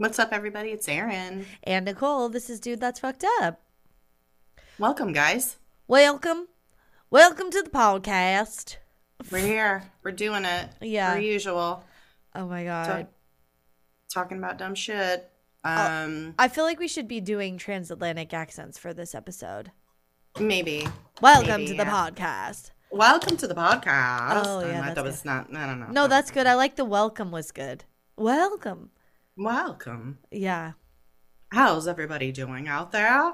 What's up, everybody? It's Erin. And Nicole, this is Dude That's Fucked Up. Welcome, guys. Welcome. Welcome to the podcast. We're here. We're doing it. Yeah. Per usual. Oh my God. Talk- talking about dumb shit. Oh. Um, I feel like we should be doing transatlantic accents for this episode. maybe. Welcome Maybe, to the yeah. podcast. Welcome to the podcast. Oh, yeah, Um, I thought it was not. I don't know. No, that's good. I like the welcome was good. Welcome. Welcome. Yeah. How's everybody doing out there?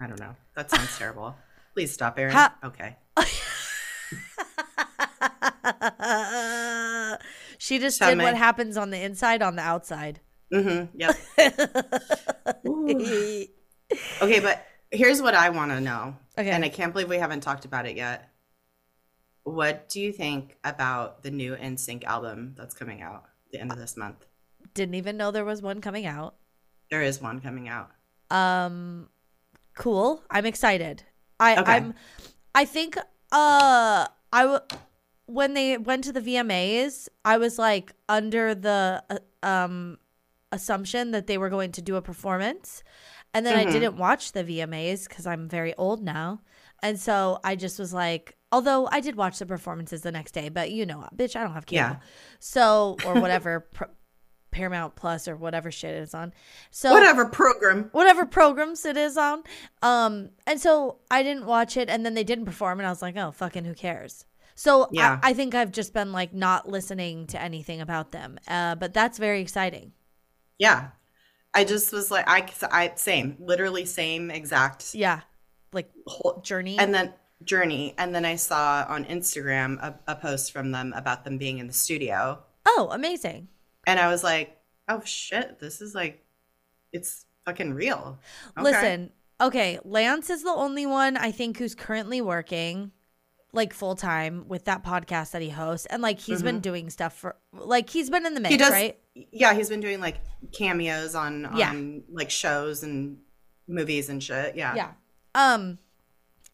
I don't know. That sounds terrible. Please stop, Erin. Ha- okay. she just Tell did what happens on the inside on the outside. Mm-hmm. Yep. okay. But here's what I want to know. Okay. And I can't believe we haven't talked about it yet. What do you think about the new NSYNC album that's coming out at the end of this month? Didn't even know there was one coming out. There is one coming out. Um cool. I'm excited. I Okay. I'm I think uh I w- when they went to the VMAs, I was like under the uh, um assumption that they were going to do a performance. And then I Mhm. didn't watch the VMAs cuz I'm very old now. And so I just was like although I did watch the performances the next day, but you know, bitch, I don't have cable. Yeah. So or whatever pr- Paramount Plus or whatever shit it is on. So Whatever program. whatever programs it is on. Um, and so I didn't watch it, and then they didn't perform, and I was like, oh, fucking, who cares? So Yeah. I, I think I've just been like not listening to anything about them. Uh, but that's very exciting. Yeah. I just was like, I, I same, literally same exact Yeah, like whole, journey. and then journey. And then I saw on Instagram a, a post from them about them being in the studio. oh, amazing. And I was like, oh shit, this is like, it's fucking real. Okay. Listen, okay, Lance is the only one I think who's currently working like full time with that podcast that he hosts, and like he's been doing stuff for like he's been in the mix, Mm-hmm. he does right? yeah he's been doing like cameos on on Yeah. like shows and movies and shit yeah Yeah. Um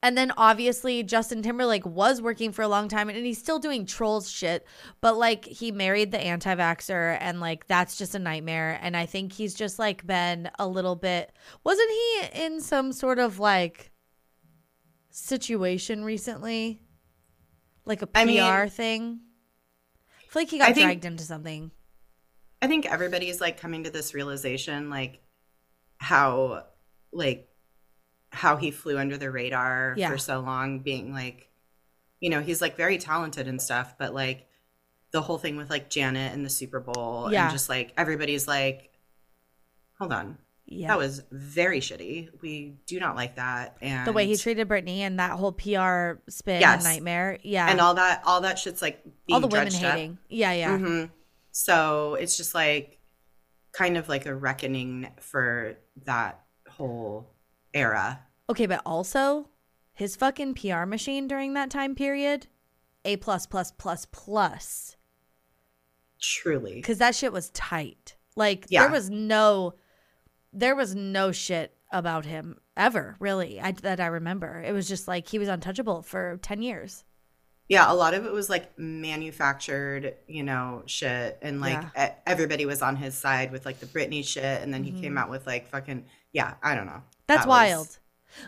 and then obviously Justin Timberlake was working for a long time and he's still doing trolls shit, but like he married the anti-vaxxer and like that's just a nightmare and I think he's just like been a little bit wasn't he in some sort of like situation recently? Like a PR I mean- thing? I feel like he got I think- dragged into something. i think everybody's like coming to this realization like how like how he flew under the radar Yeah. for so long being like you know he's like very talented and stuff but like the whole thing with like janet and the super bowl Yeah. and just like everybody's like hold on Yeah. that was very shitty we do not like that and the way he treated Britney and that whole PR spin Yes. nightmare. Yeah. and all that all that shit's like being all the women dredged up. hating. Yeah, yeah. hmm So it's just like kind of like a reckoning for that whole era. Okay, but also his fucking PR machine during that time period, A plus plus plus plus, Truly. because that shit was tight. Like Yeah. there was no, there was no shit about him ever really I, that I remember. It was just like he was untouchable for ten years. Yeah, a lot of it was like manufactured, you know, shit. And like Yeah. everybody was on his side with like the Britney shit. And then he Mhm. came out with like fucking, yeah, I don't know. That's That was- wild.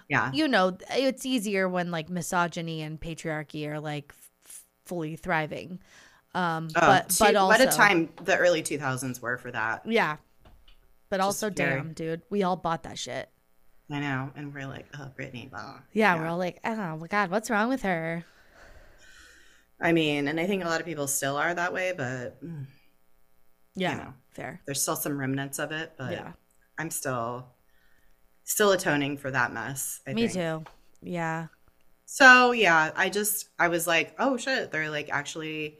Yeah. You know, it's easier when like misogyny and patriarchy are like f- fully thriving. Um, Oh, but too- but also what a time the early 2000s were for that. Yeah. But also, very- damn, dude, we all bought that shit. I know. And we're like, oh, Britney, blah. Yeah, we're all like, oh my god, what's wrong with her? I mean, and I think a lot of people still are that way, but mm, Yeah, know. fair. there's still some remnants of it. But yeah, I'm still still atoning for that mess. I me think. too. Yeah, So yeah, I just I was like, oh shit, they're like actually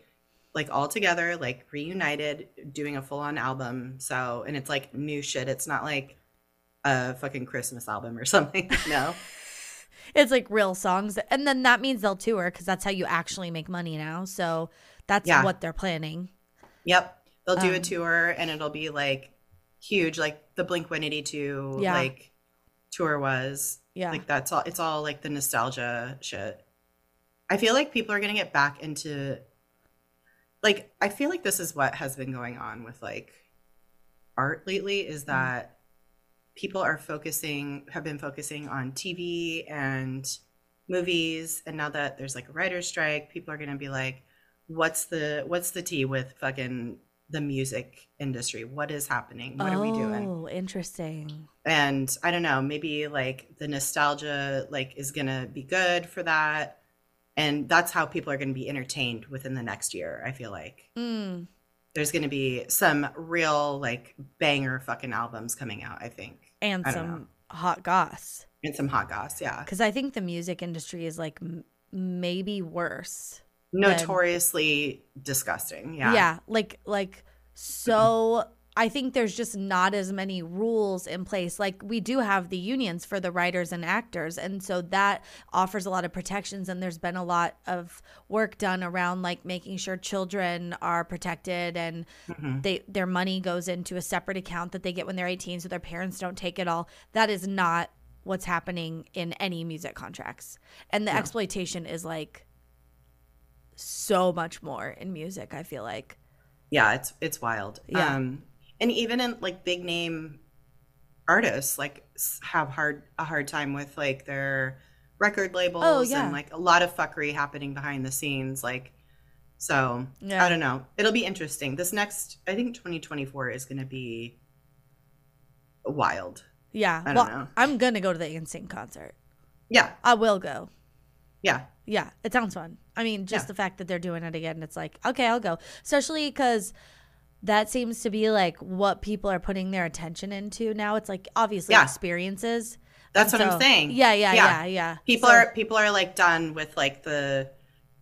like all together, like reunited, doing a full on album. So and it's like new shit. It's not like a fucking Christmas album or something. No. it's like real songs, and then that means they'll tour because that's how you actually make money now. So that's Yeah. what they're planning. yep. They'll do a Um, tour and it'll be like huge, like the Blink 182 Yeah. like tour was. Yeah, Like that's all it's all like the nostalgia shit. I feel like people are gonna get back into like I feel like this is what has been going on with like art lately is Mm. that people are focusing have been focusing on TV and movies and now that there's like a writer's strike, people are going to be like what's the what's the tea with fucking the music industry? What is happening? What are we doing? Oh, interesting. and i don't know maybe like the nostalgia like is gonna be good for that and that's how people are gonna be entertained within the next year i feel like Mm. there's gonna be some real like banger fucking albums coming out i think And I some hot goss. and some hot goss yeah Because I think the music industry is like m- maybe worse. Notoriously disgusting yeah Yeah. Like, like, so I think there's just not as many rules in place. Like, we do have the unions for the writers and actors. And so that offers a lot of protections. And there's been a lot of work done around like making sure children are protected and Mhm. they their money goes into a separate account that they get when they're 18 so their parents don't take it all that is not what's happening in any music contracts and the exploitation is like so much more in music i feel like. Yeah it's it's wild. Yeah. um and even in like big name artists like have hard a hard time with like their record labels Oh, yeah. and like a lot of fuckery happening behind the scenes like so Yeah. i don't know. It'll be interesting. This next i think 2024 is going to be wild. Yeah. I don't know. I'm gonna go to the NSYNC concert. Yeah. I will go yeah Yeah, it sounds fun. I mean, just Yeah. the fact that they're doing it again, it's like, okay, I'll go. Especially because that seems to be like what people are putting their attention into now. It's like obviously Yeah. experiences. that's And what so- i'm saying Yeah, yeah, Yeah. yeah, yeah. people So- are people are like done with like the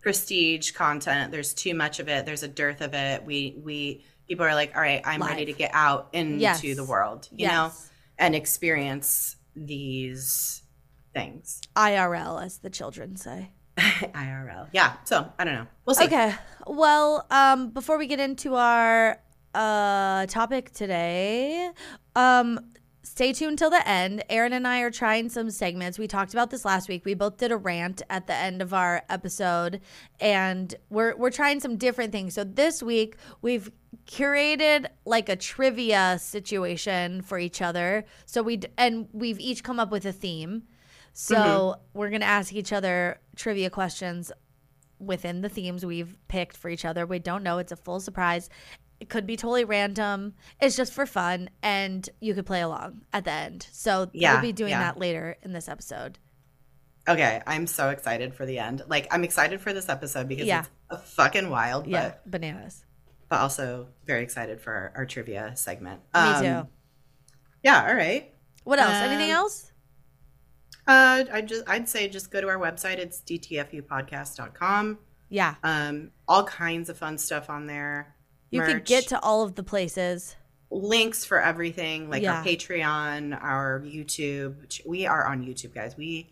prestige content there's too much of it there's a dearth of it we we people are like all right i'm ready to get out into Yes. the world you know and experience these things IRL, as the children say. irl yeah so i don't know we'll see Okay. Well, um, before we get into our uh topic today, um, stay tuned till the end. Erin and I are trying some segments. We talked about this last week. We both did a rant at the end of our episode, and we're we're trying some different things. So this week we've curated like a trivia situation for each other. So we and we've each come up with a theme. So we're gonna ask each other trivia questions within the themes we've picked for each other. We don't know. It's a full surprise. It could be totally random. It's just for fun, and you could play along at the end. So Yeah, we'll be doing yeah. that later in this episode. okay i'm so excited for the end like i'm excited for this episode because Yeah. it's a fucking wild Yeah, bananas. but also very excited for our, our trivia segment Me Um, too. yeah all right What else? Anything um, else? Uh, I just I'd say just go to our website. It's dtfupodcast.com. Yeah, Um, all kinds of fun stuff on there. you could get to all of the places. links for everything, like Yeah. our Patreon, our YouTube. We are on YouTube, guys. We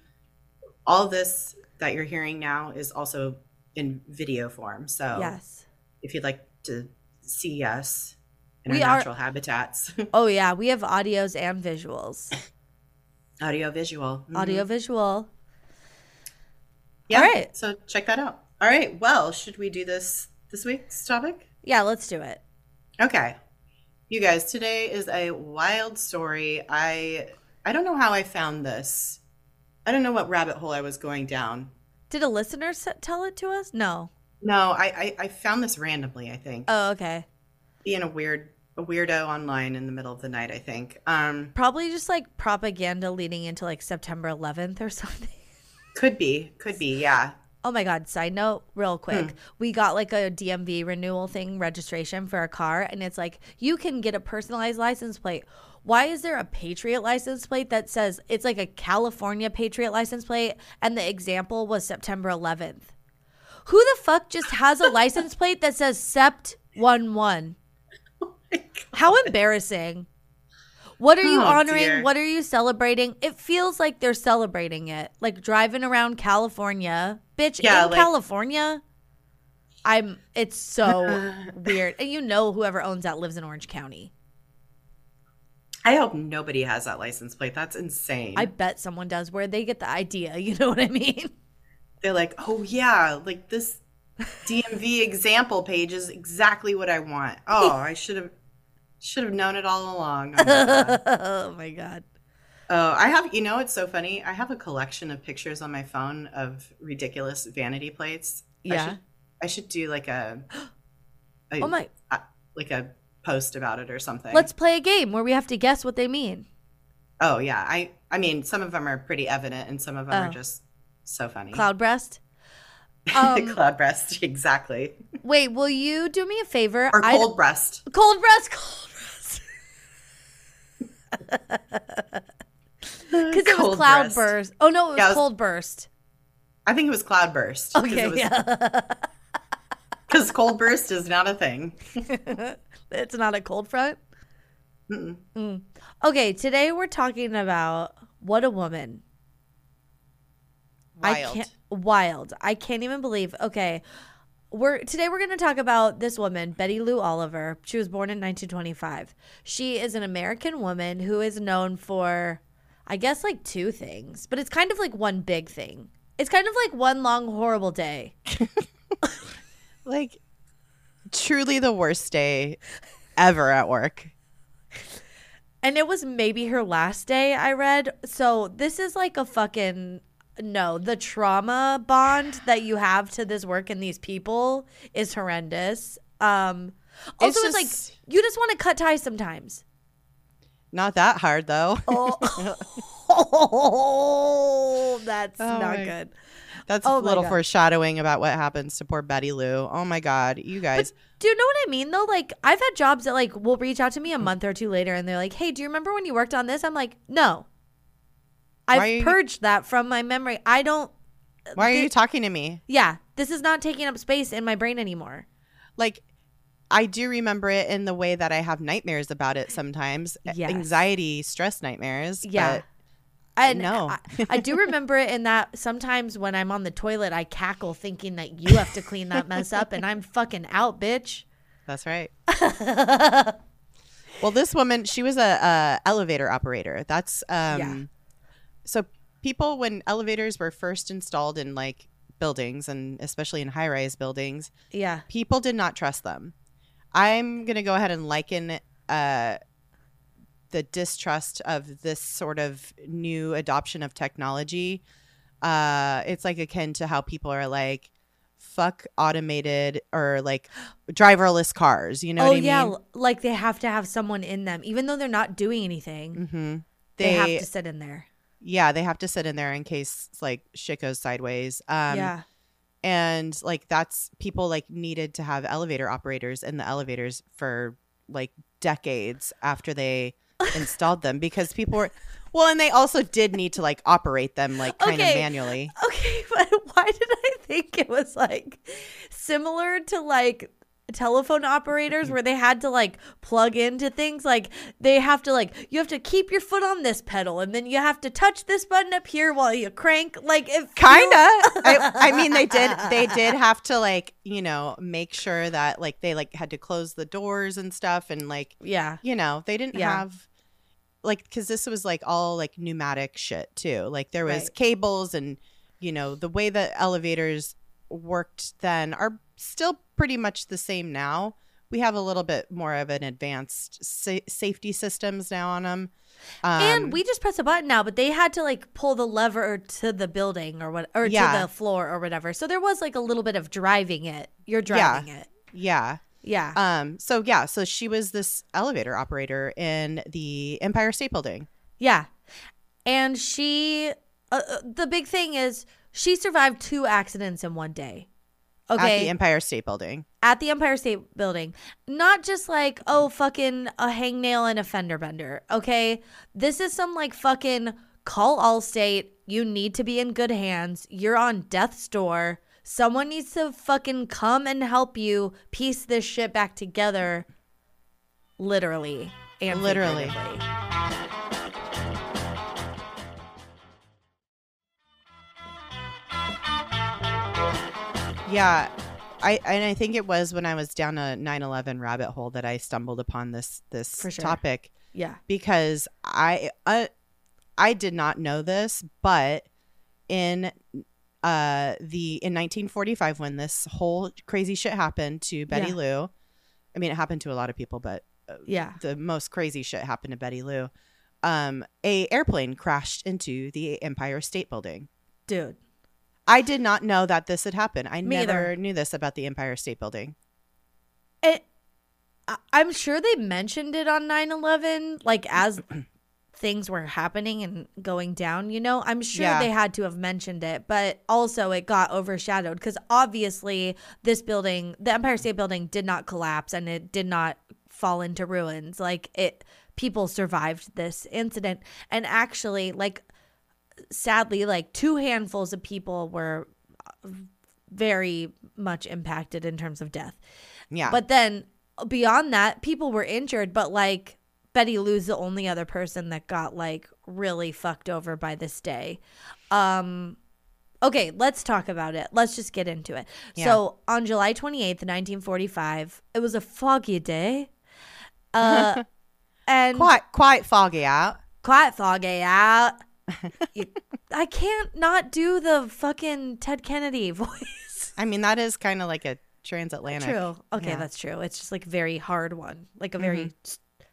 all this that you're hearing now is also in video form. So Yes. if you'd like to see us in We our are- natural habitats, Oh yeah, we have audios and visuals. Audio visual, Mhm. Audio visual. Yeah. All right. So check that out. All right. Well, should we do this this week's topic? Yeah, let's do it. Okay. You guys, today is a wild story. I I don't know how I found this. I don't know what rabbit hole I was going down. Did a listener s- tell it to us? No. No, I I, I found this randomly, I think. Oh, okay. Being a weird a weirdo online in the middle of the night, I think. Um Probably just like propaganda leading into like September 11th or something. could be, could be, yeah. Oh my God. Side note, real quick. Hmm. We got like a DMV renewal thing registration for our car, and it's like you can get a personalized license plate. Why is there a Patriot license plate that says it's like a California Patriot license plate? And the example was September 11th. Who the fuck just has a license plate that says Sept 1 1? How embarrassing. What are you Oh, honoring? dear. What are you celebrating? It feels like they're celebrating it. Like driving around California. Bitch, Yeah, in like- California? I'm it's so weird. And you know whoever owns that lives in Orange County. I hope nobody has that license plate. That's insane. I bet someone does where they get the idea, you know what I mean? They're like, "Oh yeah, like this DMV example page is exactly what I want. Oh, I should have should have known it all along. Oh my god. oh my god. Oh, I have, you know, it's so funny. I have a collection of pictures on my phone of ridiculous vanity plates. I Yeah. should, I should do like a, a Oh my. like a post about it or something. Let's play a game where we have to guess what they mean. Oh yeah, I I mean, some of them are pretty evident, and some of them Oh. are just so funny. Cloud breast. Um, Cloud breast, exactly, wait, will you do me a favor? or I- breast. cold breast. Cold breast. Because it was cloud burst. Oh no, it was Yeah, it was- cold burst. I think it was cloud burst. Okay, it was- yeah. Because cold burst is not a thing. it's not a cold front. Mm-mm. Mm. Okay, today we're talking about what a woman. I Wild. can't wild. I can't even believe. Okay. We're today we're going to talk about this woman, Betty Lou Oliver. She was born in 1925. She is an American woman who is known for I guess like two things, but it's kind of like one big thing. It's kind of like one long horrible day. like truly the worst day ever at work. And it was maybe her last day, I read. So this is like a fucking no. The trauma bond that you have to this work and these people is horrendous. Um also it's, just like you just want to cut ties sometimes. not that hard though. Oh, that's Oh not my- good. That's Oh a little foreshadowing about what happens to poor Betty Lou. Oh my god, you guys. Do you know what I mean though? Like I've had jobs that like will reach out to me a month or two later and they're like, "Hey, do you remember when you worked on this?" I'm like, "No." I've purged that from my memory. I don't Why are you talking to me? Yeah, this is not taking up space in my brain anymore. Like I do remember it in the way that I have nightmares about it sometimes. Yes. Anxiety, stress nightmares. Yeah. And No. I, I do remember it in that sometimes when I'm on the toilet, I cackle thinking that you have to clean that mess up and I'm fucking out, bitch. That's right. Well, this woman, she was a, a elevator operator. That's um Yeah. So people when elevators were first installed in like buildings and especially in high-rise buildings, yeah. people did not trust them. I'm going to go ahead and liken uh the distrust of this sort of new adoption of technology. Uh it's like akin to how people are like fuck automated or like driverless cars, you know oh, what I yeah. mean? Like they have to have someone in them, even though they're not doing anything. Mm-hmm. They, have to sit in there. Yeah, they have to sit in there in case like shit goes sideways. Um, yeah. and like that's people like needed to have elevator operators in the elevators for like decades after they installed them because people were well, and they also did need to like operate them like kind Okay. of manually. Okay, but why did I think it was like similar to like telephone operators mm-hmm. where they had to like plug into things like they have to like you have to keep your foot on this pedal and then you have to touch this button up here while you crank like it Kinda. I, I mean, they did. They did have to like you know make sure that like they like had to close the doors and stuff and like yeah you know they didn't Yeah. have like because this was like all like pneumatic shit too like there was Right. cables and you know the way that elevators worked then are still pretty much the same now. We have a little bit more of an advanced sa- safety systems now on them um, and we just press a button now but they had to like pull the lever to the building or what or Yeah. to the floor or whatever. So there was like a little bit of driving it. You're driving it. Yeah. Yeah. Um so yeah so she was this elevator operator in the empire state building. Yeah. And she, uh, uh, the big thing is she survived two accidents in one day. At Okay. the empire state building At the Empire State Building. Not just like, oh, fucking a hangnail and a fender bender. Okay. This is some like fucking call Allstate. You need to be in good hands. You're on death's door. Someone needs to fucking come and help you piece this shit back together. Literally. And Literally. figuratively. Yeah. I and I think it was when I was down a 9/11 rabbit hole that I stumbled upon this this sure. topic Yeah. because I I I did not know this, but in uh, the in 1945 when this whole crazy shit happened to Betty Yeah. Lou. I mean, it happened to a lot of people, but Yeah. the most crazy shit happened to Betty Lou. Um, a airplane crashed into the Empire State Building. Dude. I did not know that this had happened. I Me never either. knew this about the Empire State Building. It, I- I'm sure they mentioned it on 9 11, like as things were happening and going down, you know? I'm sure Yeah. they had to have mentioned it, but also it got overshadowed because obviously this building, the Empire State Building, did not collapse and it did not fall into ruins. Like it, people survived this incident. And actually, like, sadly, like two handfuls of people were uh, very much impacted in terms of death. Yeah, But then beyond that, people were injured, but like Betty Lou's the only other person that got like really fucked over by this day. Um okay, let's talk about it. Let's just get into it. So, on July 28th, 1945, it was a foggy day. Uh and quite quite foggy out. quite foggy out. You- I can't not do the fucking Ted Kennedy voice. I mean, that is kind of like a transatlantic. True. Okay, Yeah. that's true. It's just like very hard one, like a very, Mm-hmm.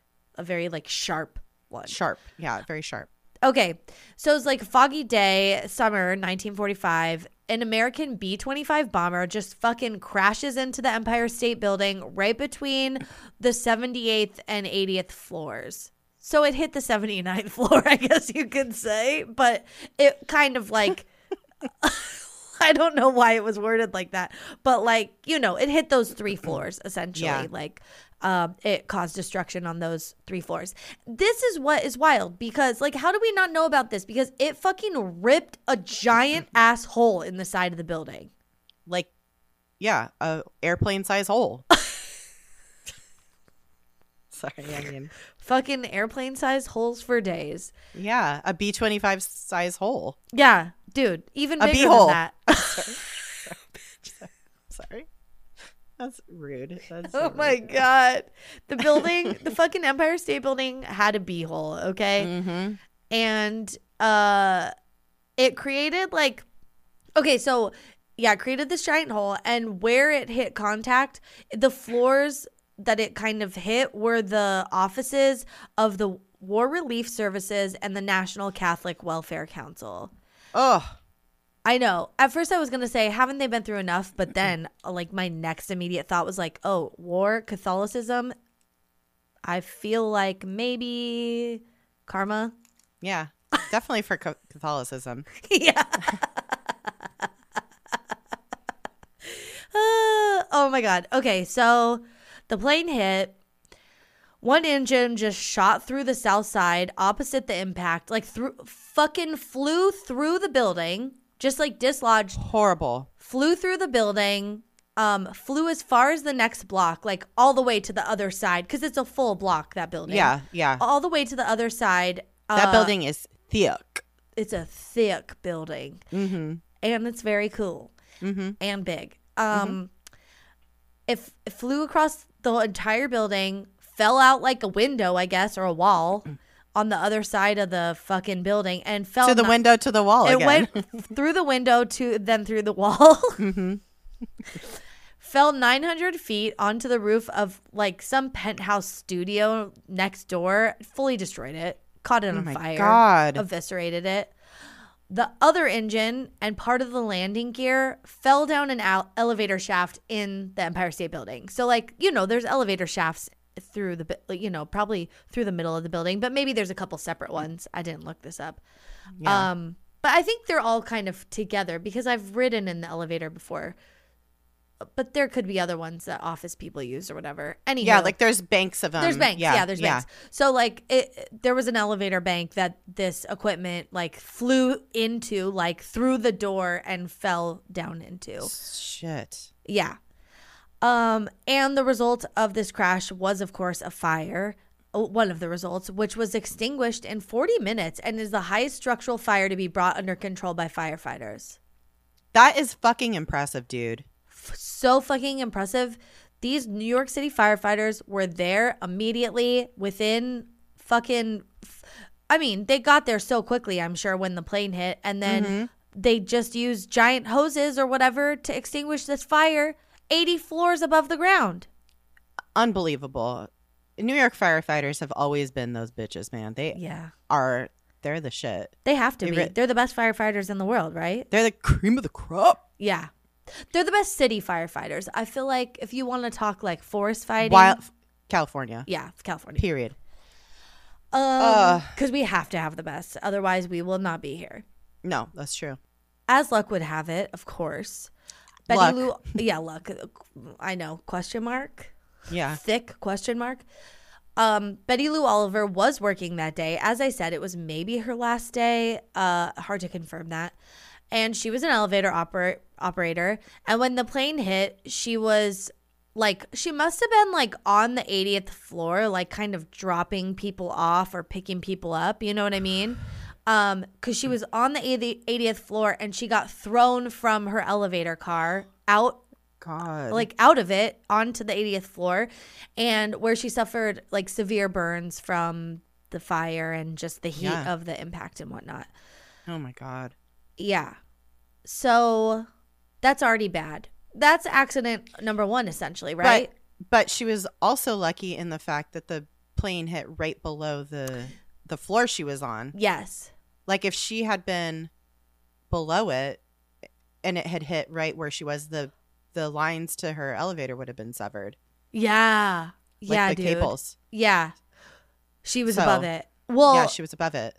a very like sharp one. Sharp. Yeah, very sharp. Okay, so it's like foggy day, summer, 1945. An American B 25 bomber just fucking crashes into the Empire State Building right between the 78th and 80th floors. So it hit the 79th floor, I guess you could say, but it kind of like. I don't know why it was worded like that, but like, you know, it hit those three floors essentially. Yeah. Like, um, it caused destruction on those three floors. This is what is wild because, like, how do we not know about this? Because it fucking ripped a giant ass hole in the side of the building. Like, yeah, a airplane size hole. Sorry, I mean, Fucking airplane size holes for days. yeah, a B twenty five size hole. Yeah, dude, even A bigger than that. Sorry, that's rude. That's Oh my rude. god. The building, the fucking Empire State Building had a beehole, okay? Mhm. And uh it created like Okay, so yeah, created this giant hole and where it hit contact, the floors that it kind of hit were the offices of the War Relief Services and the National Catholic Welfare Council. Oh, I know. At first, I was gonna say, haven't they been through enough? But then, uh, like, my next immediate thought was like, oh, war, Catholicism. I feel like maybe karma. yeah, definitely for Catholicism. yeah. Uh, oh my god. Okay, so the plane hit. One engine just shot through the south side opposite the impact, like through fucking flew through the building, just like dislodged Horrible. flew through the building um flew as far as the next block like all the way to the other side because it's a full block that building Yeah, yeah. all the way to the other side that Uh, building is thick. it's a thick building Mm-hmm. and it's very cool Mm-hmm. and big um it, f- it flew across the entire building fell out like a window i guess or a wall on the other side of the fucking building and fell To the ni- window, to the wall it again. went through the window to then through the wall mm-hmm. fell 900 feet onto the roof of like some penthouse studio next door, fully destroyed it, caught it Oh on fire, God. eviscerated it. The other engine and part of the landing gear fell down an al- elevator shaft in the Empire State Building. So, like, you know, there's elevator shafts through the, you know, probably through the middle of the building, but maybe there's a couple separate ones. I didn't look this up. Yeah. Um, but I think they're all kind of together because I've ridden in the elevator before. But there could be other ones that office people use or whatever. Anyhow, yeah, like there's banks of them. there's banks. Yeah, there's yeah. banks. So like it, there was an elevator bank that this equipment like flew into, like through the door and fell down into. Shit. Yeah. Um, and the result of this crash was, of course, a fire. One of the results, which was extinguished in 40 minutes and is the highest structural fire to be brought under control by firefighters. That is fucking impressive, dude. F- So fucking impressive. These New York City firefighters were there immediately within fucking. I mean, they got there so quickly, I'm sure, when the plane hit. And then mm-hmm. they just used giant hoses or whatever to extinguish this fire 80 floors above the ground. Unbelievable. New York firefighters have always been those bitches, man. They Yeah. are they're the shit. They have to They be. re- They're the best firefighters in the world, right? They're the cream of the crop. Yeah. They're the best city firefighters. I feel like if you want to talk like forest fighting, Wild California. yeah, it's California. Period. Um, because we have to have the best, otherwise we will not be here. No, that's true. As luck would have it, of course. Betty Luck. Lou, yeah, luck. I know. Question mark. Yeah. Thick question mark. Um, Betty Lou Oliver was working that day. As I said, it was maybe her last day. Uh, hard to confirm that. And she was an elevator oper- operator. And when the plane hit, she was like, she must have been like on the 80th floor, like kind of dropping people off or picking people up. You know what I mean? Um, cause she was on the 80 80th floor and she got thrown from her elevator car out God. like out of it onto the 80th floor and where she suffered like severe burns from the fire and just the heat Yeah. of the impact and whatnot oh my god. yeah so that's already bad that's accident number one essentially right But but she was also lucky in the fact that the plane hit right below the the floor she was on. yes Like if she had been below it and it had hit right where she was, the the lines to her elevator would have been severed. yeah Like yeah the dude cables. yeah she was So, above it well yeah, she was above it.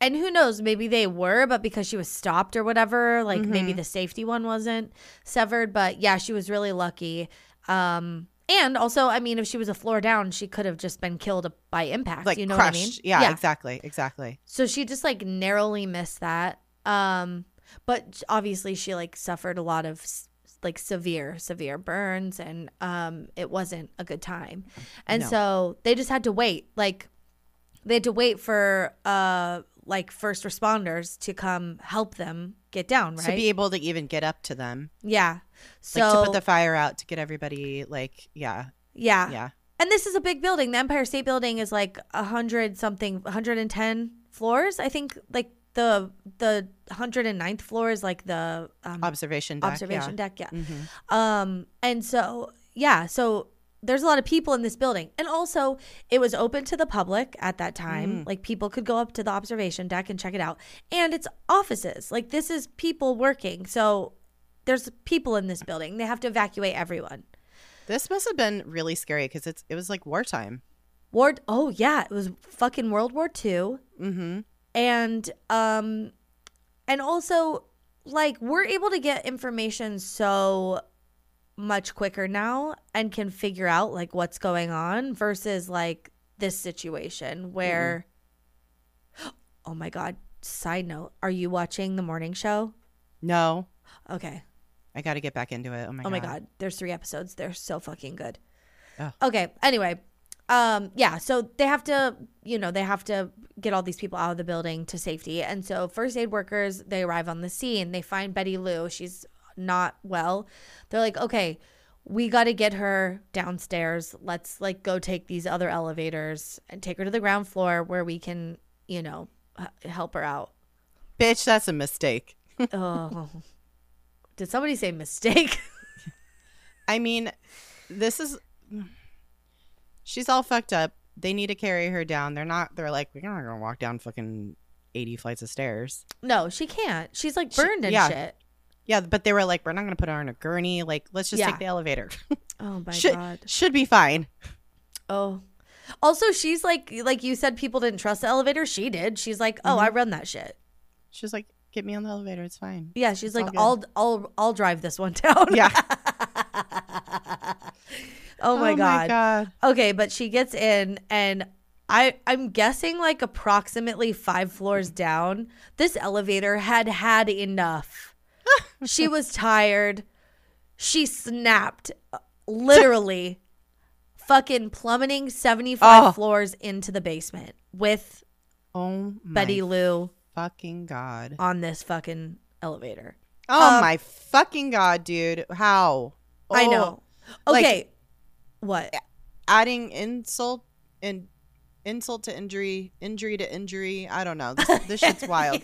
And who knows maybe they were but because she was stopped or whatever like maybe Mhm. the safety one wasn't severed but yeah she was really lucky um and also i mean if she was a floor down she could have just been killed by impact Like you know crushed. what i mean Yeah, exactly. Exactly. so she just like narrowly missed that um but obviously she like suffered a lot of like severe severe burns and um it wasn't a good time and No. so they just had to wait like they had to wait for uh like first responders to come help them get down right To be able to even get up to them. yeah so Like to put the fire out to get everybody like yeah. yeah Yeah. and this is a big building the empire state building is like a hundred something 110 floors i think like the the 109th floor is like the um, Observation deck. observation deck yeah Yeah. hmm um and so yeah so there's a lot of people in this building. And also it was open to the public at that time. Mm. like people could go up to the observation deck and check it out. And it's offices. Like this is people working. So there's people in this building. They have to evacuate everyone. This must have been really scary because it's it was like wartime. Ward oh yeah it was fucking world war ii Mm-hmm. and um and also like we're able to get information so much quicker now and can figure out like what's going on versus like this situation where oh my god side note are you watching the morning show? No, okay. I got to get back into it. Oh my oh god. my god. There's three episodes. They're so fucking good. Oh. okay anyway um yeah so they have to you know they have to get all these people out of the building to safety. And so first aid workers they arrive on the scene. They find betty lou. She's not well they're like okay we got to get her downstairs let's like go take these other elevators and take her to the ground floor where we can you know h- help her out Bitch, that's a mistake. oh did somebody say mistake I mean, this is she's all fucked up. They need to carry her down. They're not they're like, we're not gonna walk down fucking eighty flights of stairs. no she can't she's like She- burned and yeah. shit Yeah, but they were like, we're not gonna put her on a gurney. Like, let's just Yeah. take the elevator. oh my should god should be fine. Oh. Also, she's like like you said people didn't trust the elevator. She did. She's like, "Oh, Mm-hmm. I run that shit." She's like, get me on the elevator. It's fine. Yeah, she's like. "I'll I'll I'll drive this one down." Yeah. oh my god. god. Okay, but she gets in and I I'm guessing like approximately 5 floors down, this elevator had had enough. She was tired. She snapped uh, literally fucking plummeting 75 Oh. floors into the basement with Oh Betty Lou fucking god. on this fucking elevator. Oh Um, my fucking god, dude. How? I Oh, know. like- Okay. what? Adding insult and insult to injury, injury to injury. I don't know. This, this shit's wild.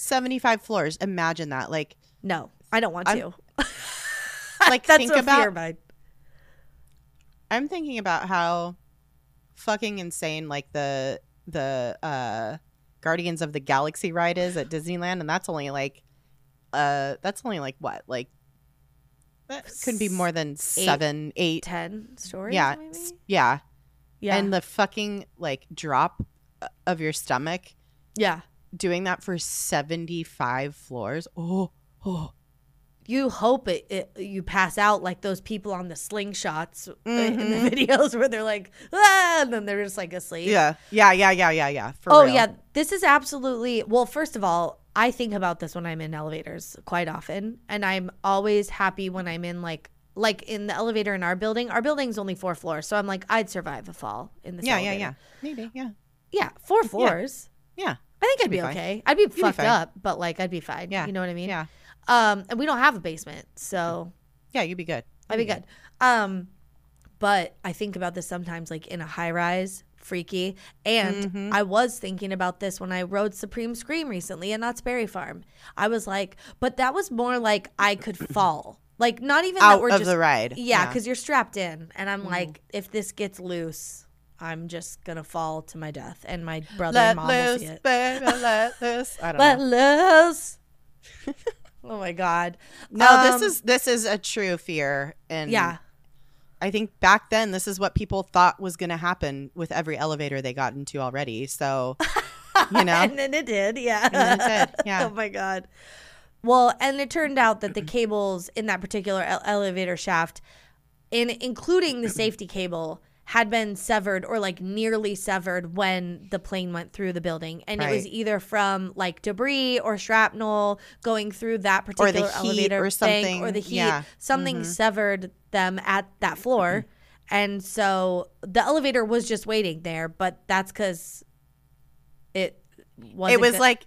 75 floors. Imagine that. Like, No, I don't want I'm- to. like That's think about fear. I'm thinking about how fucking insane like the the uh Guardians of the Galaxy ride is at Disneyland and that's only like uh that's only like what? Like that could be more than 7 8 Ten stories. yeah. maybe? Yeah. yeah, And the fucking like drop uh, of your stomach yeah. Doing that for 75 floors. Oh, oh. You hope it, it you pass out like those people on the slingshots uh, in the Mhm. videos where they're like, ah, and then they're just like asleep. Yeah. Yeah, yeah, yeah, yeah, yeah. For oh real. yeah, this is absolutely well. First of all, I think about this when I'm in elevators quite often, and I'm always happy when I'm in like like in the elevator in our building. Our building's only four floors, so I'm like I'd survive a fall in this. Yeah, yeah, elevator. yeah. Maybe, yeah. yeah. Four floors. Yeah. I think I'd be be, okay. I'd be be fucked fine. up, but like I'd be fine. Yeah. you know what I mean. Yeah. Um, and we don't have a basement, so Yeah, you'd be good. I'd be good. Um, but I think about this sometimes, like in a high rise, freaky. And Mhm. I was thinking about this when I rode Supreme Scream recently in Knott's Berry Farm. I was like, but that was more like I could fall. Like not even that Out we're of just the ride. yeah, because you're strapped in, and I'm Mhm. like, if this gets loose, I'm just gonna fall to my death, and my brother and let mom will see it. baby, let loose. I don't Let know. loose. oh my god. No, Um, this is this is a true fear, and yeah. I think back then this is what people thought was to happen with every elevator they got into already. So, you know, and then it did, yeah. And then it did, yeah. oh my god. Well, and it turned out that the cables in that particular ele- elevator shaft, in including the safety cable, had been severed or like nearly severed when the plane went through the building, and it was either from like debris or shrapnel going through that particular elevator or bank or the heat. yeah. Something Mhm. severed them at that floor. And so the elevator was just waiting there, but that's because it was it was like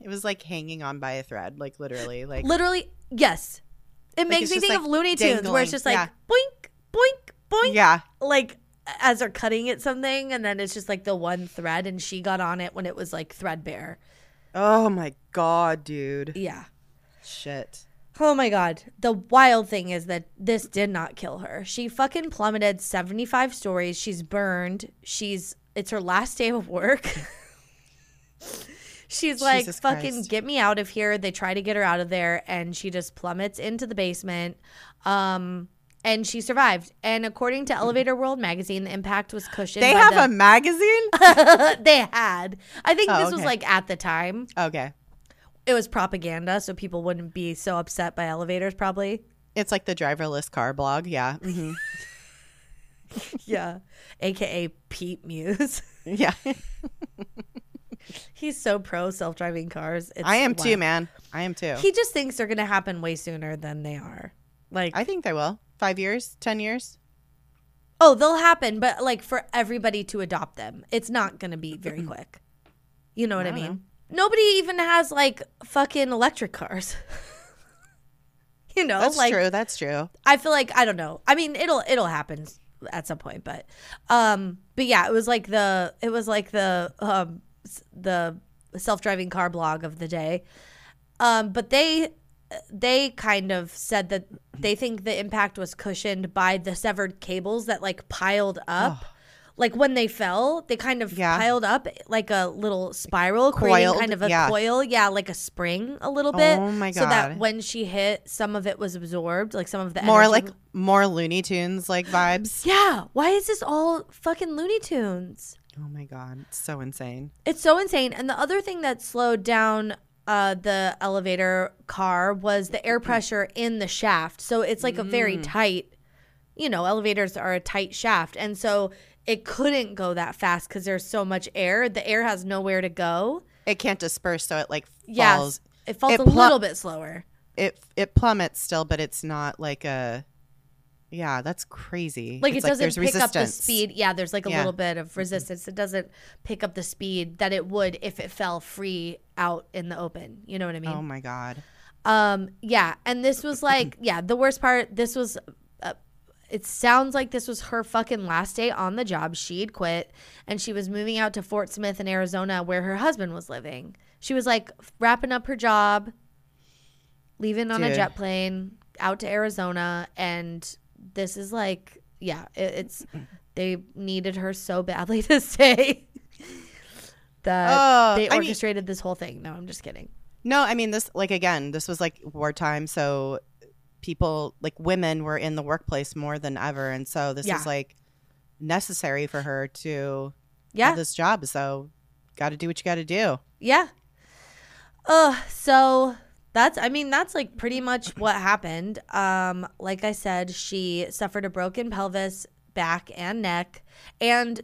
it was like hanging on by a thread, like literally, like literally yes. It makes me think like, of Looney Tunes, where it's just like Yeah. boink, boink, boink, yeah, like as they're cutting at something, and then it's just like the one thread, and she got on it when it was like threadbare. Oh my god, dude. Yeah. Shit. Oh my god. The wild thing is that this did not kill her. She fucking plummeted 75 stories. She's burned. She's it's her last day of work. She's like, Jesus fucking Christ. get me out of here. They try to get her out of there and she just plummets into the basement. Um and she survived. And according to Elevator World magazine, the impact was cushioned. They have the- a magazine? they had. I think Oh, this was like at the time. okay. It was propaganda, so people wouldn't be so upset by elevators probably. It's like the driverless car blog. Yeah. hmm Yeah. AKA Pete Muse. Yeah. He's so pro self driving cars. It's I am too, man. I am too. He just thinks they're going to happen way sooner than they are. Like, I think they will. Five years? Ten years? oh, they'll happen, but like for everybody to adopt them, it's not going to be very quick. You know what I, I mean? Nobody even has like fucking electric cars. you know, That's like true. That's true. I feel like I don't know. I mean, it'll it'll happen at some point, but um, but yeah, it was like the it was like the um the self driving car blog of the day. Um, but they they kind of said that they think the impact was cushioned by the severed cables that like piled up. Oh. Like when they fell, they kind of Yeah. piled up like a little spiral, creating kind of a yeah. coil, yeah, like a spring a little bit. Oh my god! So that when she hit, some of it was absorbed, like some of the More energy like more Looney Tunes like vibes. yeah. Why is this all fucking Looney Tunes? Oh my god, it's so insane. It's so insane. And the other thing that slowed down uh, the elevator car was the air pressure in the shaft. So it's like a very tight, you know, elevators are a tight shaft. And so it couldn't go that fast because there's so much air. The air has nowhere to go. It can't disperse, so it like Yes. falls. It falls It a little bit slower. It it plummets still, but it's not like a. Yeah, that's crazy. Like It's it doesn't there's pick up the speed. Yeah, there's like a Yeah. little bit of resistance. It doesn't pick up the speed that it would if it fell free out in the open. You know what I mean? Oh my god. Um, yeah, and this was like, yeah, the worst part. This was, uh, it sounds like this was her fucking last day on the job. She'd quit, and she was moving out to Fort Smith in Arizona, where her husband was living. She was like wrapping up her job, leaving on a jet plane out to Arizona, and this is like, yeah, it, it's they needed her so badly to stay that Oh, they I mean- orchestrated this whole thing. No, I'm just kidding. No, I mean this like again, this was like wartime, so people like women were in the workplace more than ever and so this Yeah. is like necessary for her to Yeah, have this job. So got to do what you got to do. Yeah. Uh, so that's I mean that's like pretty much what happened. Um like I said, she suffered a broken pelvis, back and neck, and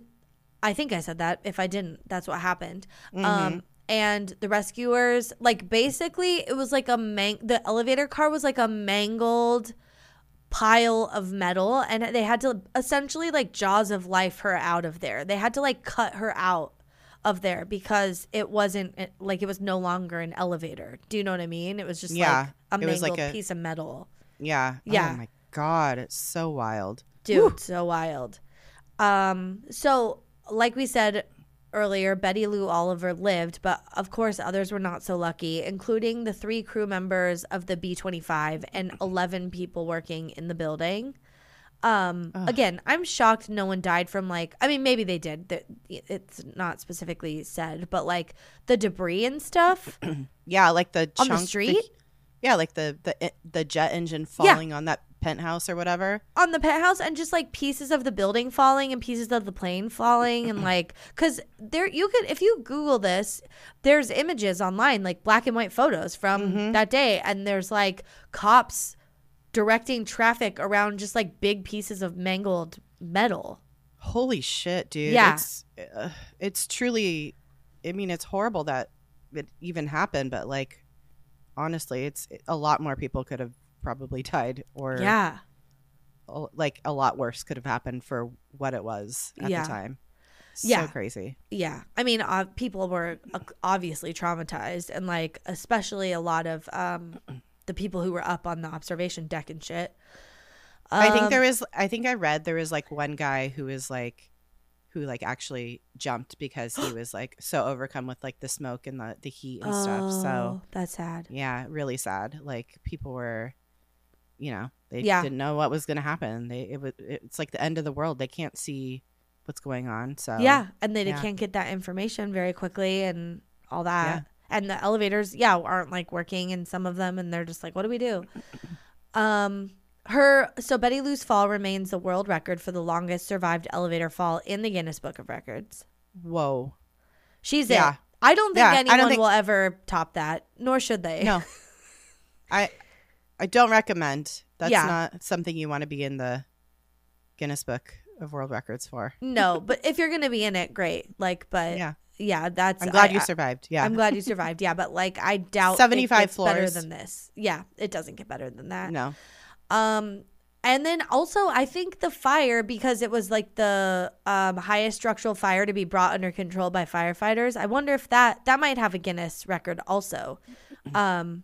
I think I said that. If I didn't, that's what happened. Um and the rescuers like basically it was like a man the elevator car was like a mangled pile of metal and they had to essentially like jaws of life her out of there. They had to like cut her out of there because it wasn't it- like it was no longer an elevator. Do you know what I mean? It was just Yeah, like a mangled like a- piece of metal. Yeah. Yeah. Oh my god, it's so wild. Dude, so wild. Um so like we said earlier, Betty Lou Oliver lived, but of course others were not so lucky, including the three crew members of the B25 and 11 people working in the building. Um again, I'm shocked no one died from like I mean maybe they did. It's not specifically said, but like the debris and stuff Yeah, like the on the chunk- street yeah, like the the the jet engine falling on that penthouse or whatever. on the penthouse and just like pieces of the building falling and pieces of the plane falling and like because there you could if you google this there's images online like black and white photos from that day and there's like cops directing traffic around just like big pieces of mangled metal Holy shit, dude. Yeah. It's uh, it's truly I mean, it's horrible that it even happened, but like honestly, it's a lot more people could have probably died or yeah like a lot worse could have happened for what it was at Yeah. the time. So Yeah. crazy. yeah i mean uh, people were uh, obviously traumatized and like especially a lot of um the people who were up on the observation deck and shit I think Um, there was I think I read there was like one guy who was like who like actually jumped because he was like so overcome with like the smoke and the the heat and stuff. So Oh, that's sad yeah, really sad. Like people were you know, they Yeah. didn't know what was going to happen. They it was it's like the end of the world. They can't see what's going on. So Yeah, and they, they yeah. can't get that information very quickly and all that. And the elevators, yeah, aren't like working in some of them, and they're just like, "What do we do?" Um, her so Betty Lou's fall remains the world record for the longest survived elevator fall in the Guinness Book of Records. Whoa. She's Yeah. it. I don't think Yeah, I don't anyone think- will ever top that, nor should they. No. I I don't recommend. That's Yeah. not something you want to be in the Guinness Book of World Records for. no. But if you're gonna be in it, great. Like, but yeah, Yeah. that's. I'm glad I- you survived. Yeah. I'm glad you survived. Yeah, but like, I doubt 75 gets better than this. Yeah, it doesn't get better than that. no. Um, and then also, I think the fire because it was like the um, highest structural fire to be brought under control by firefighters. I wonder if that that might have a Guinness record also, um,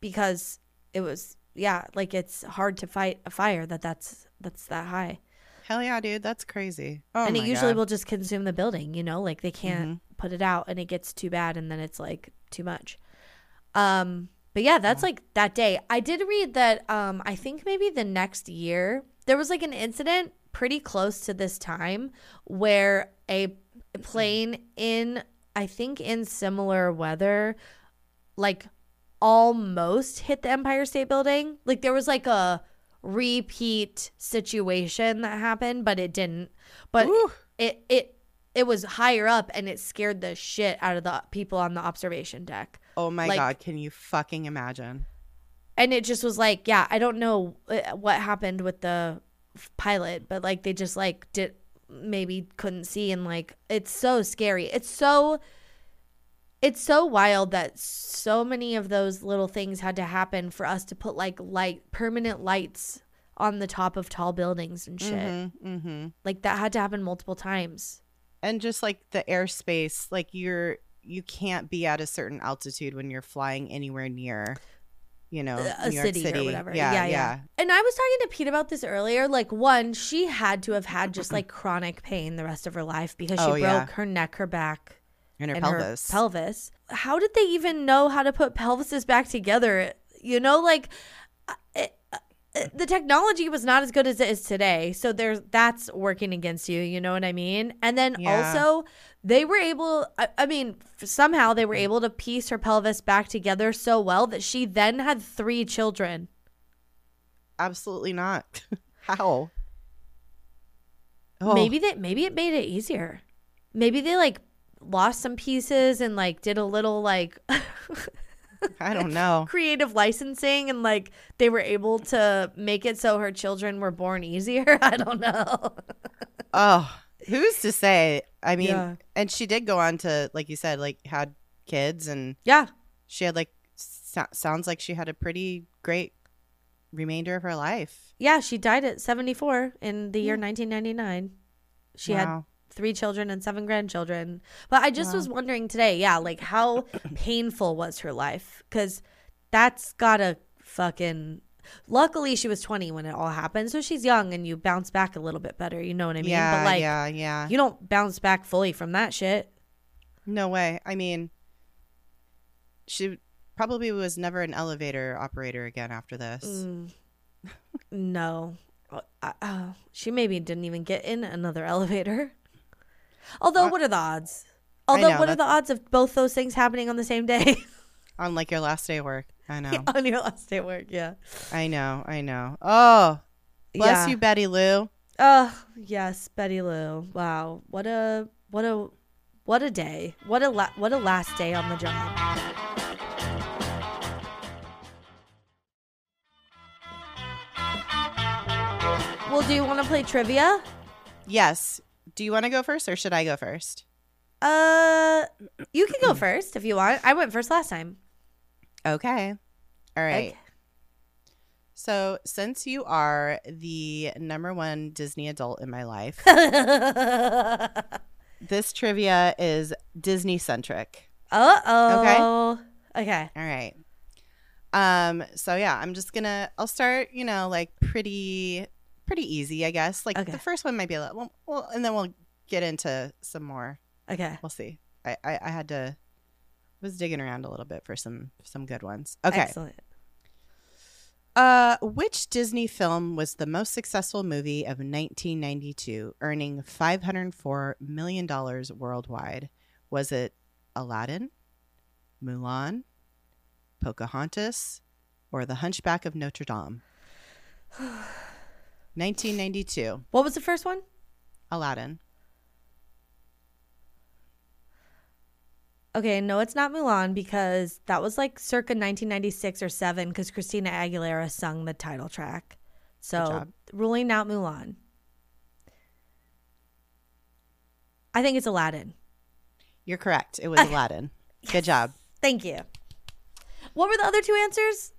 because it was yeah, like it's hard to fight a fire that that's that's that high, Hell yeah, dude. That's crazy. Oh and it usually God. will just consume the building. You know, like they can't Mm-hmm. Put it out, and it gets too bad, and then it's like too much. Um, but yeah, that's like that day. I did read that um I think maybe the next year there was like an incident pretty close to this time where a plane in I think in similar weather like almost hit the Empire State Building. Like there was like a repeat situation that happened, but it didn't. But Ooh. it it it was higher up and it scared the shit out of the people on the observation deck. Oh my like- god, can you fucking imagine? And it just was like, yeah, I don't know uh, what happened with the pilot, but like they just like did maybe couldn't see and like it's so scary. It's so it's so wild that so many of those little things had to happen for us to put like light permanent lights on the top of tall buildings and shit. Mm-hmm, mm-hmm. Like that had to happen multiple times. And just like the airspace, like you're you can't be at a certain altitude when you're flying anywhere near, you know, a New York city, City or whatever. Yeah, Yeah, yeah. yeah, And I was talking to Pete about this earlier. Like, one, she had to have had just like chronic pain the rest of her life because she Oh, broke yeah. her neck, her back, In her in pelvis. her pelvis. How did they even know how to put pelvises back together? You know, like Uh, the technology was not as good as it is today. So there's that's working against you. You know what I mean? And then Yeah. also they were able. I, I mean, somehow they were mm. able to piece her pelvis back together so well that she then had three children. Absolutely not. How? Oh, Maybe that maybe it made it easier. Maybe they like lost some pieces and like did a little like I don't know. creative licensing and like they were able to make it so her children were born easier. I don't know. Oh, who's to say? I mean, Yeah. and she did go on to, like you said, like had kids, and yeah. she had like so- sounds like she had a pretty great remainder of her life. Yeah, she died at 74 in the year mm. 1999. She had Wow. Three children and seven grandchildren. But I just Wow. was wondering today, yeah, like how painful was her life? Because that's gotta fucking. Luckily, she was 20 when it all happened. So she's young and you bounce back a little bit better. You know what I mean? yeah, but like, yeah, yeah. you don't bounce back fully from that shit. No way. I mean, she probably was never an elevator operator again after this. Mm, no. Uh, uh, she maybe didn't even get in another elevator. Although, what are the odds? Although, know, what are the odds of both those things happening on the same day? On like your last day of work. I know. on your last day at work, yeah. I know. I know. Oh, bless Yeah. you, Betty Lou. Oh, yes, Betty Lou. Wow. What a what a what a day. What a la- what a last day on the job. Well, do you want to play trivia? Yes. Do you want to go first or should I go first? Uh, you can go first if you want. I went first last time. Okay. All right. Okay. So, since you are the number one Disney adult in my life, this trivia is Disney centric. Uh oh. Okay. Okay. All right. Um. So yeah, I'm just gonna. I'll start. You know, like pretty, pretty easy, I guess. Like Okay. the first one might be a little. Well, well, and then we'll get into some more. Okay. We'll see. I, I, I had to. Was digging around a little bit for some some good ones. Okay. Excellent. Uh, which Disney film was the most successful movie of 1992, earning 504 million dollars worldwide? Was it Aladdin, Mulan, Pocahontas, or The Hunchback of Notre Dame? 1992, What was the first one? Aladdin. Okay, no, it's not Mulan because that was like circa 1996 or 7 because Christina Aguilera sung the title track. So ruling out Mulan. I think it's Aladdin. You're correct. It was Aladdin. Good job. Thank you. What were the other two answers?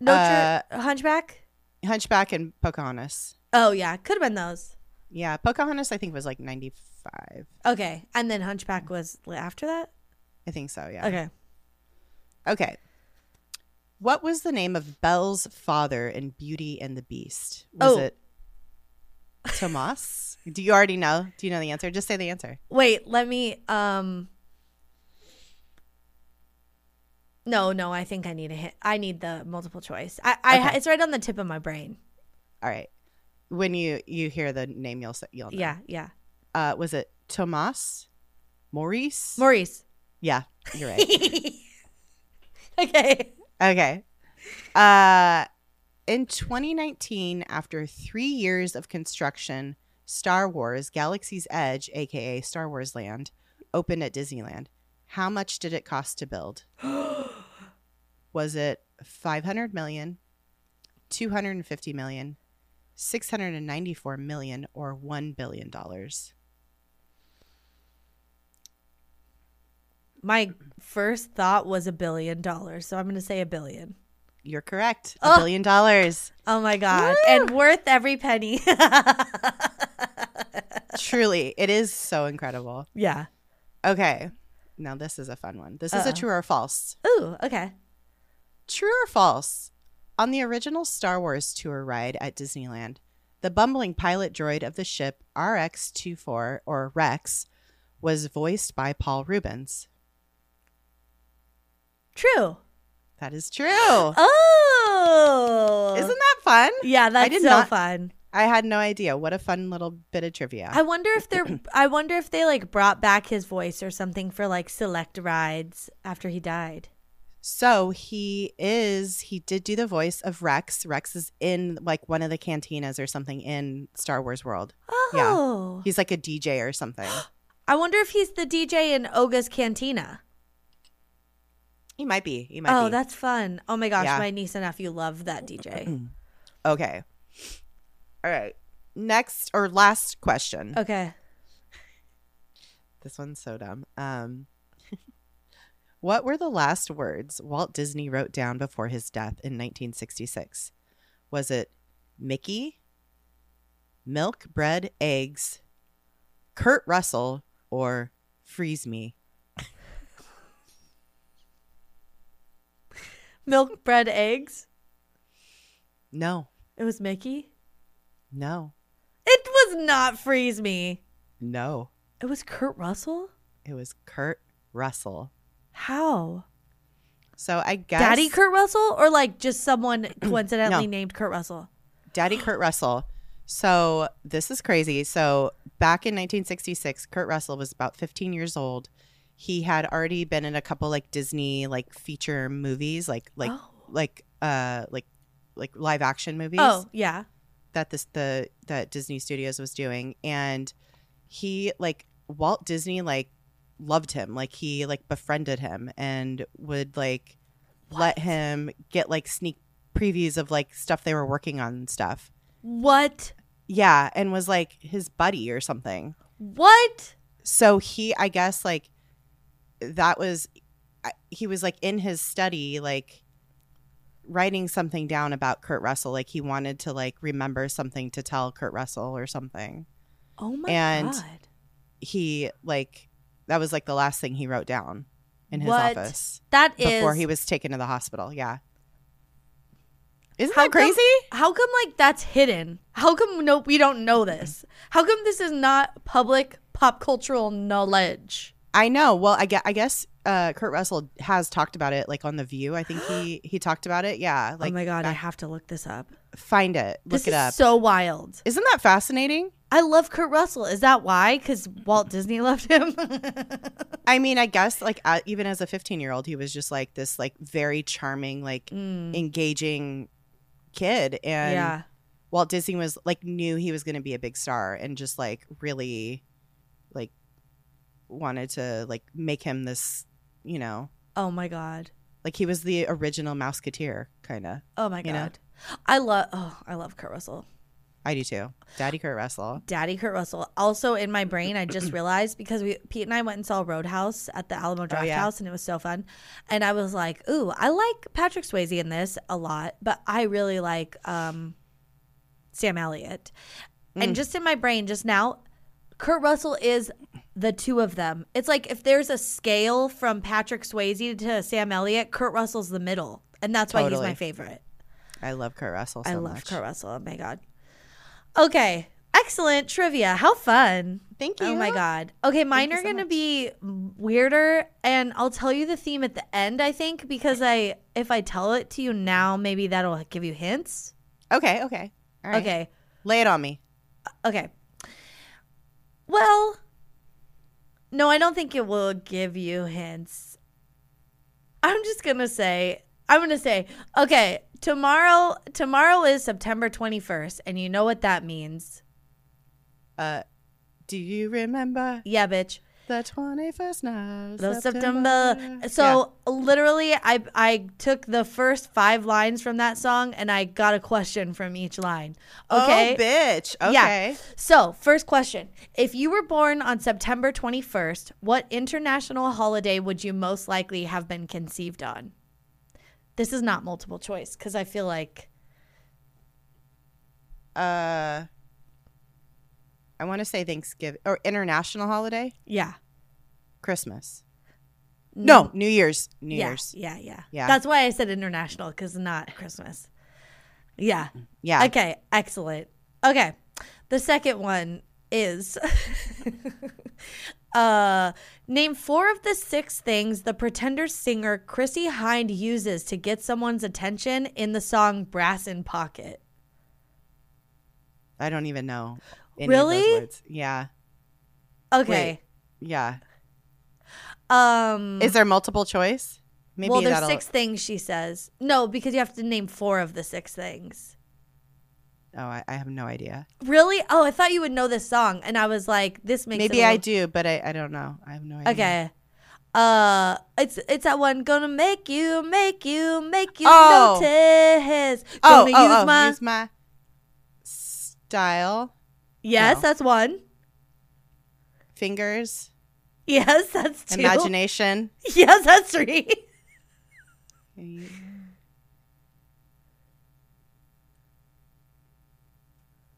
Notre uh, Hunchback? Hunchback and Pocahontas. Oh, yeah, could have been those. Yeah, Pocahontas I think was like 95. Okay, and then Hunchback was after that? I think so, yeah. Okay. Okay. What was the name of Belle's father in Beauty and the Beast? Was Oh. it Tomas? Do you already know? Do you know the answer? Just say the answer. Wait, let me um No, no, I think I need a hit. I need the multiple choice. I, I Okay. it's right on the tip of my brain. All right. When you you hear the name, you'll say you'll know. Yeah, yeah. Uh, was it Tomas? Maurice? Maurice. yeah, you're right. okay. okay. Uh, in 2019, after three years of construction, Star Wars Galaxy's Edge, aka Star Wars Land, opened at Disneyland. How much did it cost to build? Was it 500 million, 250 million, 694 million, or 1 billion dollars? My first thought was a billion dollars, so I'm going to say a billion. You're correct. A Oh. billion dollars. Oh my god. And worth every penny. Truly, it is so incredible. yeah. Okay. Now this is a fun one. This is a true or false. Ooh, okay. True or false? On the original Star Wars tour ride at Disneyland, the bumbling pilot droid of the ship RX 24 or Rex was voiced by Paul Reubens. True. That is true. Oh. Isn't that fun? Yeah, that's did so not- fun. I had no idea. What a fun little bit of trivia. I wonder if they're I wonder if they like brought back his voice or something for like select rides after he died. So he is, he did do the voice of Rex. Rex is in like one of the cantinas or something in Star Wars World. Oh. Yeah. He's like a DJ or something. I wonder if he's the DJ in Oga's Cantina. He might be. He might Oh, be. that's fun. Oh my gosh, Yeah. my niece and nephew love that DJ. okay. All right. Next or last question. okay. This one's so dumb. Um, what were the last words Walt Disney wrote down before his death in 1966? Was it Mickey, milk, bread, eggs, Kurt Russell, or freeze me? Milk, bread, eggs. No, It was Mickey. No, It was not Freeze Me. no. It was Kurt Russell? It was Kurt Russell. How? So I guess Daddy Kurt Russell or like just someone coincidentally No. named Kurt Russell? Daddy Kurt Russell. So this is crazy. So back in 1966, Kurt Russell was about 15 years old. He had already been in a couple like Disney like feature movies, like like Oh. like uh like like live action movies Oh, yeah. That this the that Disney Studios was doing, and he like Walt Disney like loved him, like he like befriended him and would like let him get like sneak previews of like stuff they were working on and stuff. What? Yeah, and was like his buddy or something. What? So he, I guess, like that was he was like in his study, like writing something down about Kurt Russell. Like he wanted to like remember something to tell Kurt Russell or something. Oh my And- god. He like that was like the last thing he wrote down in his What? office That is before he was taken to the hospital. Yeah. Isn't How that crazy? How come like that's hidden? How come no we don't know this? How come this is not public pop cultural knowledge? I know. Well, I guess, I guess uh, Kurt Russell has talked about it, like on the View. I think he he talked about it. Yeah, like oh my god, I back- have to look this up. find it, look this it is up. so wild. Isn't that fascinating? I love Kurt Russell. Is that why? Because Walt Disney loved him. I mean, I guess like uh, even as a 15 year old, he was just like this like very charming, like Mm, engaging kid, and yeah. Walt Disney was like knew he was going to be a big star, and just like really like wanted to like make him this, you know, Oh my god. like he was the original Mouseketeer, kind of. Oh my You know? god. I love. Oh, I love Kurt Russell. I do too. Daddy Kurt Russell. Daddy Kurt Russell. Also in my brain, I just realized because we Pete and I went and saw Roadhouse at the Alamo Draft Oh, yeah. House, and it was so fun. And I was like, "Ooh, I like Patrick Swayze in this a lot, but I really like um, Sam Elliott." Mm. And just in my brain, just now, Kurt Russell is the two of them. It's like if there's a scale from Patrick Swayze to Sam Elliott, Kurt Russell's the middle, and that's why he's my favorite. I love Kurt Russell so I love much. Kurt Russell. Oh my god. Okay, excellent trivia. How fun! Thank you. Oh my god. Okay, mine you are so gonna much. be weirder, and I'll tell you the theme at the end. I think because I, if I tell it to you now, maybe that'll give you hints. Okay, okay. All right. Okay, Lay it on me. okay. Well, no, I don't think it will give you hints. I'm just gonna say. I'm gonna say. Okay, tomorrow. Tomorrow is September 21st, and you know what that means. Uh, do you remember Yeah, bitch. The 21st night of The September. So literally, I I took the first five lines from that song and I got a question from each line. Okay. Oh, bitch. Yeah. Okay. So first question: If you were born on September twenty first, what international holiday would you most likely have been conceived on? This is not multiple choice because I feel like Uh, I want to say Thanksgiving or international holiday, yeah. Christmas. No, New Year's. New yeah, Year's. yeah, yeah, Yeah. That's why I said international because not Christmas. Yeah. Yeah. Okay, excellent. Okay. The second one is Uh, name four of the six things the Pretender singer Chrissie Hynde uses to get someone's attention in the song "Brass in Pocket." I don't even know. Any of those Really? Yeah. Okay. Yeah. Um. Is there multiple choice? Maybe well, there's that'll- six things she says. No, because you have to name four of the six things. Oh, I, I have no idea. Really? Oh, I thought you would know this song, and I was like, this makes Maybe it a I little- do, but I, I don't know. I have no idea. Okay. Uh, it's it's that one. Gonna make you, make you, make you Oh. notice. Oh, Gonna oh, use oh, my. use my style yes, no. that's one. fingers Yes, that's two. imagination. Yes, that's three.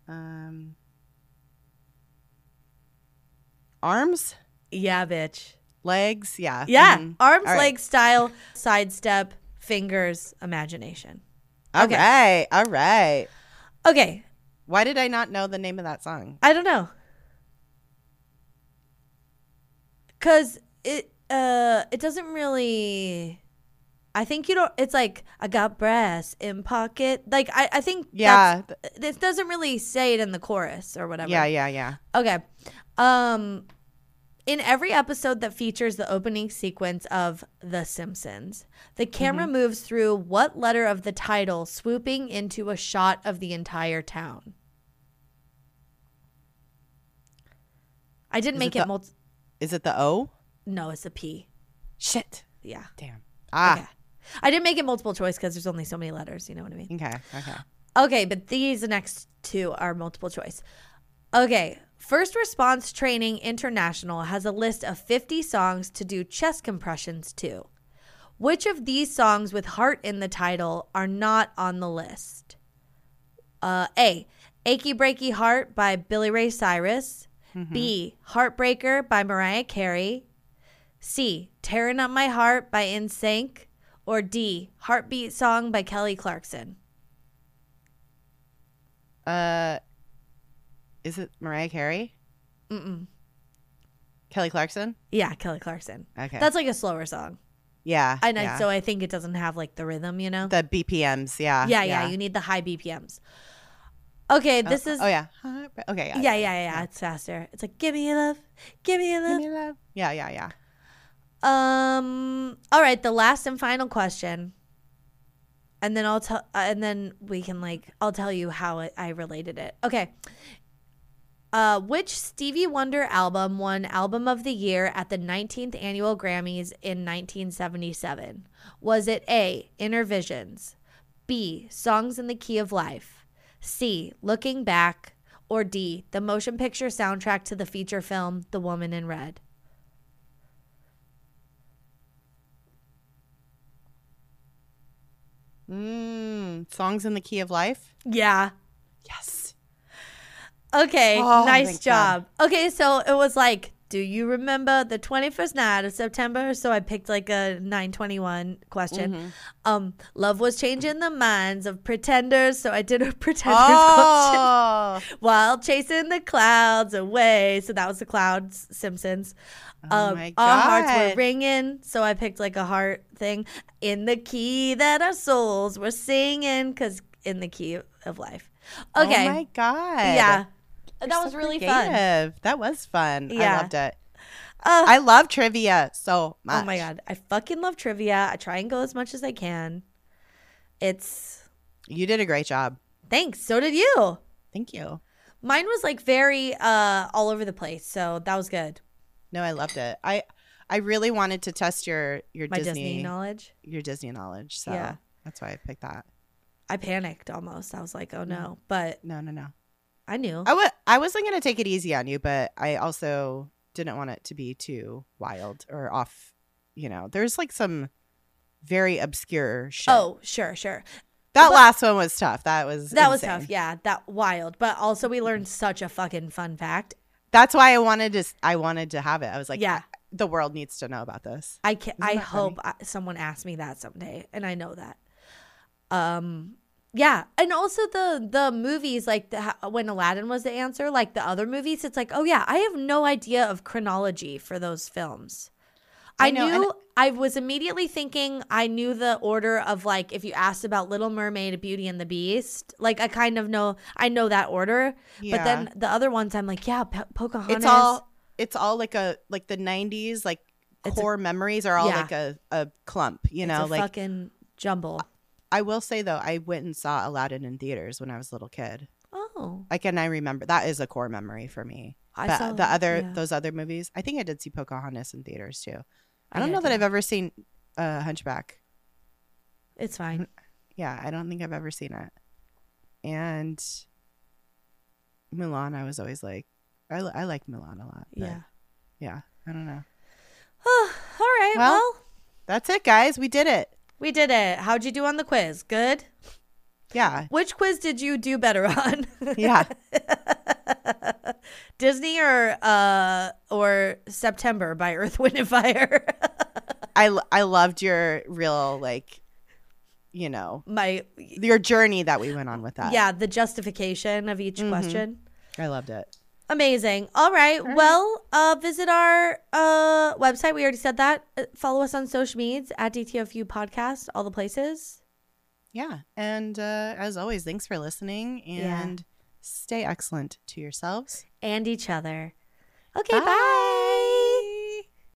Um, arms, yeah, bitch. legs, yeah, Yeah, mhm. arms, right. legs, style, sidestep, fingers, imagination. All okay. right, all right. Okay, Why did I not know the name of that song? I don't know. Cause it uh it doesn't really I think you don't it's like I got brass in pocket. Like I, I think Yeah, this doesn't really say it in the chorus or whatever. yeah, yeah, yeah. Okay. Um in every episode that features the opening sequence of The Simpsons, the camera Mm-hmm. moves through what letter of the title, swooping into a shot of the entire town. I didn't Is make it it, multi- Is it the O? No, it's a P. Shit. Yeah. Damn. Ah. Okay. I didn't make it multiple choice because there's only so many letters. You know what I mean? Okay. Okay. Okay, but these next two are multiple choice. Okay, First Response Training International has a list of 50 songs to do chest compressions to. Which of these songs with heart in the title are not on the list? Uh, A. Achy Breaky Heart by Billy Ray Cyrus. B. Heartbreaker by Mariah Carey. C. Tearing Up My Heart by NSYNC. Or D. Heartbeat Song by Kelly Clarkson. Uh, is it Mariah Carey? Mm-mm. Kelly Clarkson? Yeah, Kelly Clarkson. Okay. That's like a slower song. yeah. And I yeah. so I think it doesn't have like the rhythm, you know? the BPMs. Yeah. yeah, yeah, You need the high BPMs. Okay, this oh, is Oh yeah. Okay. yeah, yeah, yeah, yeah, It's faster. It's like give me your love, give me your love. Give me love. Yeah. Yeah. Yeah. Um. All right, the last and final question, and then I'll tell, uh, and then we can like I'll tell you how it, I related it. Okay. Uh, which Stevie Wonder album won Album of the Year at the 19th Annual Grammys in 1977? Was it A. Innervisions, B. Songs in the Key of Life, C. Looking Back, or D. The motion picture soundtrack to the feature film The Woman in Red? Mm, songs in the key of life. Yeah. Yes. Okay, Oh, nice job. Okay, so it was like, do you remember the 21st night of September? So I picked like a 921 question. Mm-hmm. Um, love was changing the minds of pretenders, so I did a pretenders question Oh. while chasing the clouds away. So that was the clouds Simpsons. Oh um, my Our hearts were ringing, so I picked like a heart thing in the key that our souls were singing, because in the key of life. Okay, Oh my god. yeah, You're that so was really fun. That was fun. Yeah. I loved it. Uh, I love trivia so much. oh my god, I fucking love trivia. I try and go as much as I can. It's You did a great job. thanks. So did you. Thank you. Mine was like very uh all over the place, so that was good. No, I loved it. I I really wanted to test your your My Disney, Disney knowledge. your Disney knowledge. So Yeah. that's why I picked that. I panicked almost. I was like, oh no, but No, no, no. I knew. I wa- I wasn't gonna take it easy on you, but I also didn't want it to be too wild or off. You know, there's like some very obscure shit. Oh, sure, sure. that but- last one was tough. That was That was tough. Yeah, that wild. But also we learned such a fucking fun fact. That's why I wanted to. I wanted to have it. I was like, Yeah. the world needs to know about this. I can I funny? hope I, someone asks me that someday, and I know that. Um, Yeah, and also the the movies like the, when Aladdin was the answer, like the other movies, it's like, oh yeah, I have no idea of chronology for those films. I, I know, knew I was immediately thinking I knew the order of like if you asked about Little Mermaid, Beauty and the Beast, like I kind of know I know that order. But then the other ones, I'm like, yeah, po- Pocahontas. it's all it's all like a like the 90s like It's a- core memories are all yeah. like a, a clump you it's know a like fucking jumble. I will say though i went and saw aladdin in theaters when i was a little kid. Oh, like and i remember that is a core memory for me. I but saw the other yeah. those other movies i think i did see pocahontas in theaters too. I don't know that i've ever seen uh hunchback. It's fine. yeah i don't think i've ever seen it. And Mulan, i was always like i, I like Mulan a lot Yeah. yeah i don't know. All right. Well- well. that's it guys. We did it We did it. How'd you do on the quiz? Good. yeah Which quiz did you do better on? yeah Disney or uh or September by Earth, Wind and Fire? I I loved your real like you know My your journey that we went on with that yeah, the justification of each Mhm. question. i loved it Amazing. All right. Well, uh, visit our uh, website. We already said that. Uh, follow us on social medias at DTFU Podcast, all the places. yeah and uh, as always thanks for listening Yeah. and stay excellent to yourselves and each other. Okay, Bye. bye.